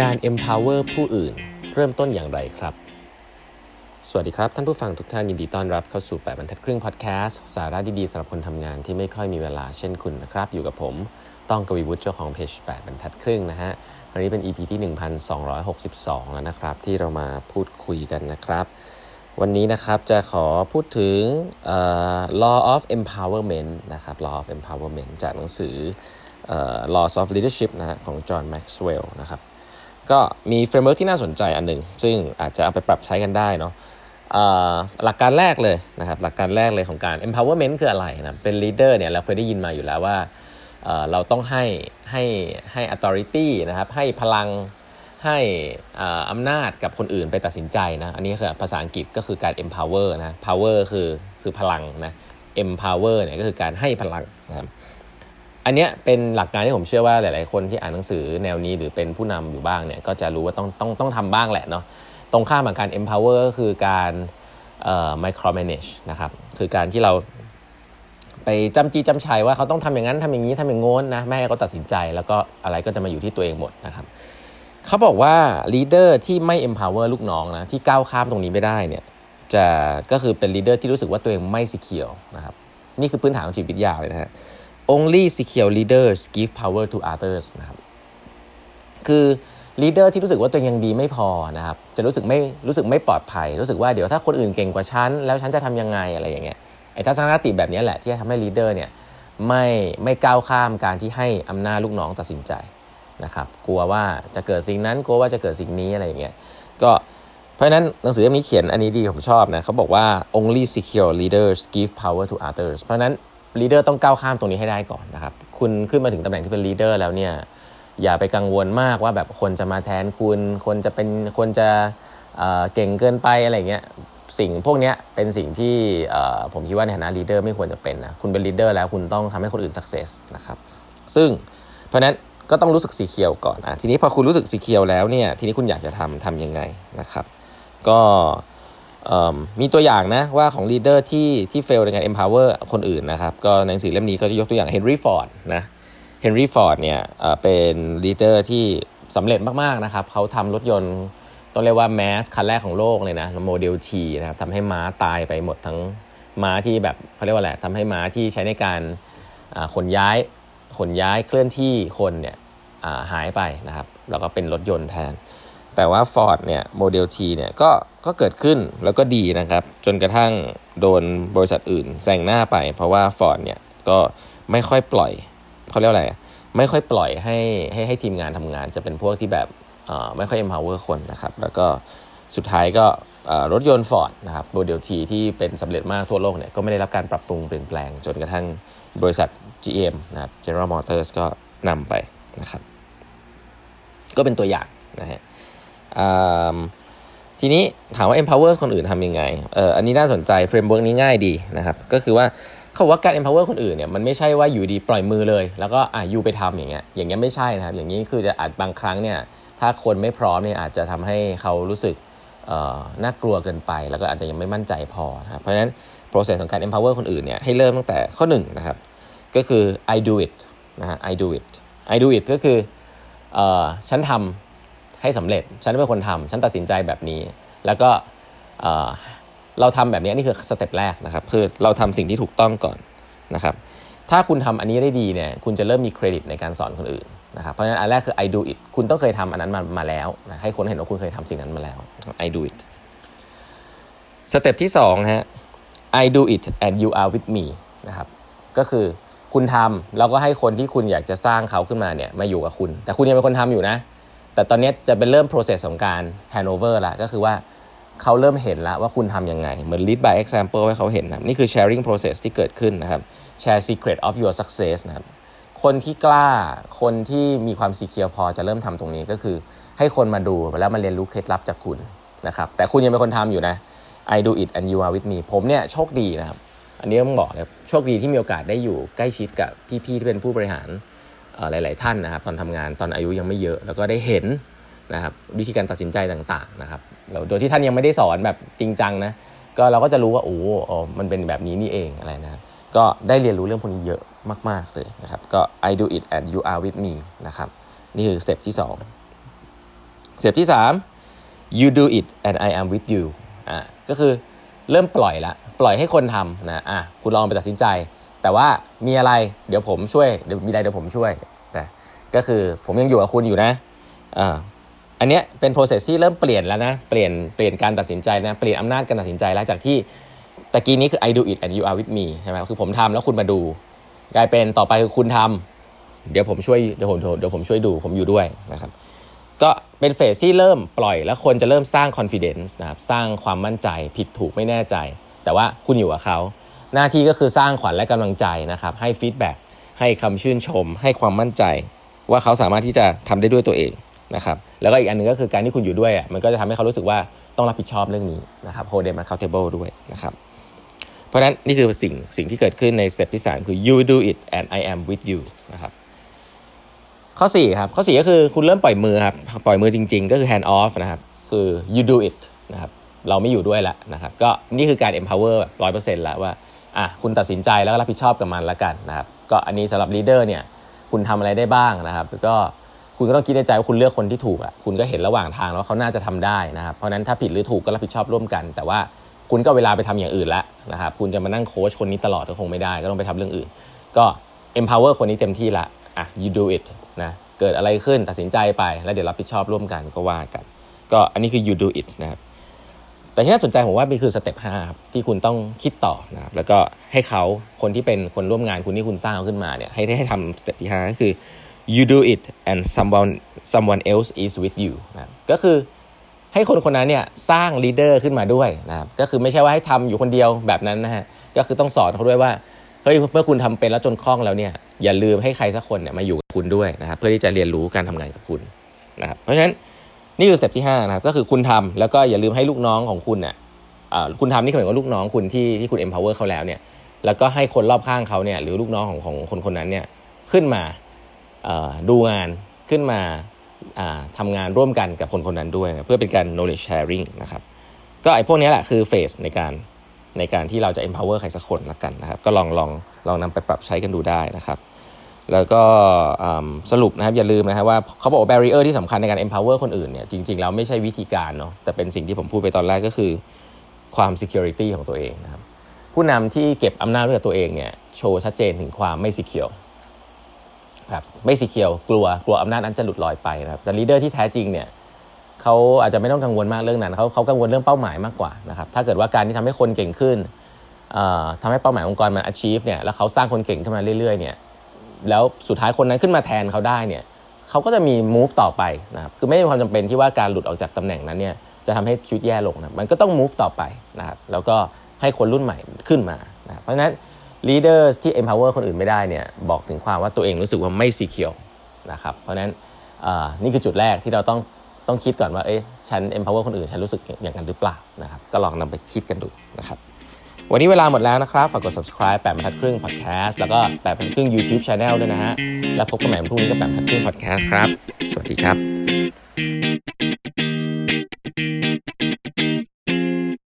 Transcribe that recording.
การ empower ผู้อื่น เริ่มต้นอย่างไรครับ สวัสดีครับ ท่านผู้ฟังทุกท่านยินดีต้อนรับเข้าสู่ 8บรรทัดครึ่งพอดแคสต์สาระดีๆสำหรับคนทำงานที่ไม่ค่อยมีเวลาเช่นคุณนะครับ อยู่กับผมต้องกวีวุฒิเจ้าของเพจ8บรรทัดครึ่งนะฮะวันนี้เป็น EP ที่ 1262 แล้วนะครับ ที่เรามาพูดคุยกันนะครับ วันนี้นะครับจะขอพูดถึง uh, law of empowerment นะครับ law of empowerment จากหนังสือ uh, laws of leadership นะฮะของจอห์นแม็กซ์เวลล์นะครับ ก็มี framework ที่น่าสนใจอันหนึ่งซึ่งอาจจะเอาไปปรับใช้กันได้เนาะหลักการแรกเลยนะครับหลักการแรกเลยของการ empowerment คืออะไรนะเป็น leader เนี่ยเราเคยได้ยินมาอยู่แล้วว่าเราต้องให้ให้ให้ authority นะครับให้พลังให้อำนาจกับคนอื่นไปตัดสินใจนะอันนี้คือภาษาอังกฤษก็คือการ empower นะ power คือคือพลังนะ empower เนี่ยก็คือการให้พลังนะครับ อันนี้เป็นหลักการที่ผมเชื่อว่าหลาย ๆ คนที่อ่านหนังสือแนวนี้หรือเป็นผู้นำอยู่บ้างเนี่ยก็จะรู้ว่าต้องต้องต้องทำบ้างแหละเนาะตรงข้ามกับการ empower ก็คือการเอ่อ micromanage นะครับคือการที่เราไปจำจีจำชัยว่าเขาต้องทำอย่างนั้นทำอย่างนี้ทำอย่างโน้นนะไม่ให้เขาตัดสินใจ แล้วก็อะไรก็จะมาอยู่ที่ตัวเองหมดนะครับเขาบอกว่า leader ที่ไม่ empower ลูกน้องนะที่ก้าวข้ามตรงนี้ไม่ได้เนี่ยจะก็คือเป็น leader ที่รู้สึกว่าตัวเองไม่ secure นะครับนี่คือพื้นฐานของจิตวิทยาเลยนะฮะ only secure leaders give power to others นะครับคือ leader ที่รู้สึกว่าตัวเองยังดีไม่พอนะครับจะรู้สึกไม่รู้สึกไม่ปลอดภัย รู้สึกว่าเดี๋ยวถ้าคนอื่นเก่งกว่าฉัน แล้วฉันจะทำยังไงอะไรอย่างเงี้ยไอ้ทัศนคติแบบนี้แหละที่ทำให้ leader เนี่ยไม่ไม่ก้าวข้ามการที่ให้อำนาจลูกน้องตัดสินใจนะครับกลัวว่าจะเกิดสิ่งนั้นกลัวว่าจะเกิดสิ่งนี้อะไรอย่างเงี้ยก็เพราะนั้นหนังสือเล่มนี้เขียนอันนี้ดีผมชอบนะเขาบอกว่า only secure leaders give power to others เพราะนั้น leader ต้องก้าวข้ามตรงนี้ให้ได้ก่อนนะครับ คุณขึ้นมาถึงตำแหน่งที่เป็น leader แล้วเนี่ยอย่าไปกังวลมากว่าแบบคนจะมาแทนคุณ คนจะเป็นคนจะเก่งเกินไปอะไรเงี้ยสิ่งพวกนี้เป็นสิ่งที่ผมคิดว่าในฐานะ leader ไม่ควรจะเป็นนะคุณเป็น leader แล้วคุณต้องทำให้คนอื่น success นะครับซึ่งเพราะนั้นก็ต้องรู้สึก secure ก่อนอะทีนี้พอคุณรู้สึก secure แล้วเนี่ยทีนี้คุณอยากจะทำทำยังไงนะครับ ก็ มีตัวอย่างนะว่าของ leader ที่ที่ fail ในการ empower คนอื่นนะครับ ก็ในหนังสือเล่มนี้ก็จะยกตัวอย่างเฮนรี่ฟอร์ดนะเฮนรี่ฟอร์ดเนี่ยเป็น leader ที่สำเร็จมาก ๆ นะครับ เขาทำรถยนต์ต้องเรียกว่า mass คันแรกของโลกเลยนะ Model T นะครับทำให้ม้าตายไปหมดทั้งม้าที่แบบเขาเรียกว่าอะไรทำให้ม้าที่ใช้ในการขนย้ายขนย้ายเคลื่อนที่คนเนี่ยหายไปนะครับ แล้วก็เป็นรถยนต์แทน แต่ว่า Ford เนี่ยโมเดล T เนี่ยก็ก็เกิดขึ้นแล้วก็ดีนะครับ จนกระทั่งโดนบริษัทอื่นแซงหน้าไป เพราะว่า Ford เนี่ยก็ไม่ค่อยปล่อยเขาเรียกอะไร ไม่ค่อยปล่อยให้ให้ให้ทีมงานทำงาน จะเป็นพวกที่แบบไม่ค่อย empower คนนะครับ แล้วก็สุดท้ายก็รถยนต์ Ford นะครับโมเดล T ที่เป็นสำเร็จมากทั่วโลกเนี่ยก็ไม่ได้รับการปรับปรุงเปลี่ยนแปลง จนกระทั่งบริษัท GM นะครับ General Motors ก็นำไปนะครับ ก็เป็นตัวอย่างนะฮะ ทีนี้ถามว่า empower คนอื่นทำยังไงเอออันนี้น่าสนใจ framework นี้ง่ายดีนะครับก็คือว่าเขาว่าการ empower คนอื่นเนี่ยมันไม่ใช่ว่าอยู่ดีปล่อยมือเลย แล้วก็อะ you ไปทำอย่างเงี้ยอย่างเงี้ยไม่ใช่นะครับ อย่างนี้คือจะอาจบางครั้งเนี่ยถ้าคนไม่พร้อมเนี่ยอาจจะทำให้เขารู้สึกน่ากลัวเกินไป แล้วก็อาจจะยังไม่มั่นใจพอนะครับเพราะฉะนั้น process ของการ empower คนอื่นเนี่ยให้เริ่มตั้งแต่ข้อ1นนะครับก็คือ I do it นะฮะ I do it I do it ก็คืออฉันทำ ให้สำเร็จ ฉันเป็นคนทำฉันตัดสินใจแบบนี้ แล้วก็เราทำแบบนี้นี่คือสเต็ปแรกนะครับ คือเราทำสิ่งที่ถูกต้องก่อนนะครับ ถ้าคุณทำอันนี้ได้ดีเนี่ย คุณจะเริ่มมีเครดิตในการสอนคนอื่นนะครับ เพราะฉะนั้นอันแรกคือ I do it คุณต้องเคยทำอันนั้นมามาแล้วนะให้คนเห็นว่าคุณเคยทำสิ่งนั้นมาแล้ว I do it สเต็ปที่2ฮะ I do it and you are with me นะครับ ก็คือคุณทำแล้วก็ให้คนที่คุณอยากจะสร้างเขาขึ้นมาเนี่ยมาอยู่กับคุณ แต่คุณยังเป็นคนทำอยู่นะ แต่ตอนนี้จะเป็นเริ่ม process ของการ handover ละก็คือว่าเขาเริ่มเห็นแล้วว่าคุณทำยังไง เหมือน lead by example ให้เขาเห็นนะนี่คือ sharing process ที่เกิดขึ้นนะครับ share secret of your success นะครับคนที่กล้าคนที่มีความสีเคียวพอจะเริ่มทำตรงนี้ก็คือ ให้คนมาดูแล้วมาเรียนรู้เคล็ดลับจากคุณนะครับแต่คุณยังเป็นคนทำอยู่นะ I do it and you are with me ผมเนี่ยโชคดีนะครับ อันนี้ต้องบอกเลยโชคดีที่มีโอกาสได้อยู่ใกล้ชิดกับพี่ๆที่เป็นผู้บริหาร หลาย ๆ ท่านนะครับ ตอนทำงานตอนอายุยังไม่เยอะ แล้วก็ได้เห็นนะครับวิธีการตัดสินใจต่างๆนะครับโดยที่ท่านยังไม่ได้สอนแบบจริงจังนะก็เราก็จะรู้ว่าโอ้โอ้มันเป็นแบบนี้นี่เองอะไรนะครับก็ได้เรียนรู้เรื่องพวกนี้เยอะมาก ๆ เลยนะครับ ก็ I do it and you are with me นะครับ นี่คือ step ที่2 step ที่ 3 you do it and I am with you อ่าก็คือเริ่มปล่อยละ ปล่อยให้คนทำนะอะคุณลองไปตัดสินใจ แต่ว่ามีอะไรเดี๋ยวผมช่วยเดี๋ยวมีอะไรเดี๋ยวผมช่วยนะก็คือผมยังอยู่กับคุณอยู่นะอ่าอันเนี้ยเป็น process ที่เริ่มเปลี่ยนแล้วนะเปลี่ยนเปลี่ยนการตัดสินใจนะเปลี่ยนอำนาจการตัดสินใจแล้วจากที่ตะกี้นี้คือ I do it and you are with me ใช่ไหมคือผมทำแล้วคุณมาดู กลายเป็นต่อไปคือคุณทำเดี๋ยวผมช่วยเดี๋ยวผมเดี๋ยวผมช่วยดูผมอยู่ด้วยนะครับก็เป็น phase ที่เริ่มปล่อย แล้วคนจะเริ่มสร้าง confidence นะครับสร้างความมั่นใจผิดถูกไม่แน่ใจ แต่ว่าคุณอยู่กับเขา หน้าที่ก็คือสร้างขวัญและกำลังใจนะครับ ให้ feedback ให้คำชื่นชม ให้ความมั่นใจ ว่าเขาสามารถที่จะทำได้ด้วยตัวเองนะครับแล้วก็อีกอันนึงก็คือการที่คุณอยู่ด้วยอะมันก็จะทำให้เขารู้สึกว่าต้องรับผิดชอบเรื่องนี้นะครับ hold them accountable ด้วยนะครับเพราะฉะนั้นนี่คือสิ่งสิ่งที่เกิดขึ้นใน step ที่3คือ you do it and I am with you นะครับข้อ4ครับข้อ4ก็คือคุณเริ่มปล่อยมือครับปล่อยมือจริง ๆ ก็คือ hand off นะครับคือ you do it นะครับเราไม่อยู่ด้วยละนะครับก็นี่คือการ empower แบบร้อยเปอร์เซ็นต์แล้วว่า อะคุณตัดสินใจแล้วก็รับผิดชอบกับมันละกันนะครับก็อันนี้สำหรับ leader เนี่ยคุณทำอะไรได้บ้างนะครับก็คุณก็ต้องคิดในใจว่าคุณเลือกคนที่ถูกอะคุณก็เห็นระหว่างทางแล้วเขาน่าจะทำได้นะครับเพราะนั้นถ้าผิดหรือถูกก็รับผิดชอบร่วมกัน แต่ว่าคุณก็เวลาไปทำอย่างอื่นละนะครับคุณจะมานั่งโค้ชคนนี้ตลอดก็คงไม่ได้ ก็ต้องไปทำเรื่องอื่น ก็ empower คนนี้เต็มที่ละอะ you do it นะเกิดอะไรขึ้นตัดสินใจไปแล้วเดี๋ยวรับผิดชอบร่วมกันก็ว่ากัน ก็อันนี้คือ you do it นะครับ แต่ที่น่าสนใจผมว่ามันคือ step ห้าครับที่คุณต้องคิดต่อนะครับแล้วก็ให้เขาคนที่เป็นคนร่วมงานคุณที่คุณสร้างขึ้นมาเนี่ยให้ให้ทำ step ที่ห้าก็คือ you do it and someone someone else is with you นะก็คือให้คนคนนั้นเนี่ยสร้าง leader ขึ้นมาด้วยนะครับก็คือไม่ใช่ว่าให้ทำอยู่คนเดียวแบบนั้นนะฮะก็คือต้องสอนเขาด้วยว่าเฮ้ยเมื่อคุณทำเป็นแล้วจนคล่องแล้วเนี่ยอย่าลืมให้ใครสักคนเนี่ยมาอยู่กับคุณด้วยนะครับเพื่อที่จะเรียนรู้การทำงานกับคุณนะครับเพราะฉะนั้น นี่คือ step ที่5นะครับก็คือคุณทำแล้วก็อย่าลืมให้ลูกน้องของคุณเนี่ยคุณทำนี่คือหมายว่าลูกน้องคุณที่ที่คุณ empower เขาแล้วเนี่ยแล้วก็ให้คนรอบข้างเขาเนี่ยหรือลูกน้องของของคนคนนั้นเนี่ยขึ้นมาดูงานขึ้นมาทำงานร่วมกันกับคนคนนั้นด้วยนะเพื่อเป็นการ knowledge sharing นะครับก็ไอ้พวกนี้แหละคือเฟสในการในการที่เราจะ empower ใครสักคนละกันนะครับ ก็ลองลองลองนำไปปรับใช้กันดูได้นะครับ แล้วก็สรุปนะครับอย่าลืมนะครับว่าเขาบอกว่า barrier ที่สำคัญในการ empower คนอื่นเนี่ยจริงๆแล้วไม่ใช่วิธีการเนาะแต่เป็นสิ่งที่ผมพูดไปตอนแรกก็คือความ security ของตัวเองนะครับผู้นำที่เก็บอำนาจไว้กับตัวเองเนี่ยโชว์ชัดเจนถึงความไม่ secure ครับไม่สีเขียวกลัวกลัวอำนาจนั้นจะหลุดลอยไปนะครับแต่ลีดเดอร์ที่แท้จริงเนี่ยเขาอาจจะไม่ต้องกังวลมากเรื่องนั้นเขาเขากังวลเรื่องเป้าหมายมากกว่านะครับถ้าเกิดว่าการที่ทำให้คนเก่งขึ้นทำให้เป้าหมายองค์กรมัน achieve เนี่ยแล้วเขาสร้างคนเก่งขึ้นมาเรื่อยๆเนี่ย แล้วสุดท้ายคนนั้นขึ้นมาแทนเขาได้เนี่ยเขาก็จะมี move ต่อไปนะครับคือไม่มีความจำเป็นที่ว่าการหลุดออกจากตำแหน่งนั้นเนี่ยจะทำให้ชีวิตแย่ลงนะมันก็ต้อง move ต่อไปนะครับแล้วก็ให้คนรุ่นใหม่ขึ้นมานะเพราะฉะนั้น leaders ที่ empower คนอื่นไม่ได้เนี่ยบอกถึงความว่าตัวเองรู้สึกว่าไม่ secure นะครับเพราะฉะนั้นนี่คือจุดแรกที่เราต้องต้องคิดก่อนว่าเอ๊ะฉัน empower คนอื่น ฉันรู้สึกอย่างนั้นหรือเปล่านะครับก็ลองนำไปคิดกันดูนะครับ วันนี้เวลาหมดแล้วนะครับฝากกด subscribe แปดบรรทัดครึ่ง podcast แล้วก็แปดบรรทัดครึ่ง YouTube channel ด้วยนะฮะ แล้วพบกันใหม่พรุ่งนี้กับแปดบรรทัดครึ่ง podcast ครับ สวัสดีครับ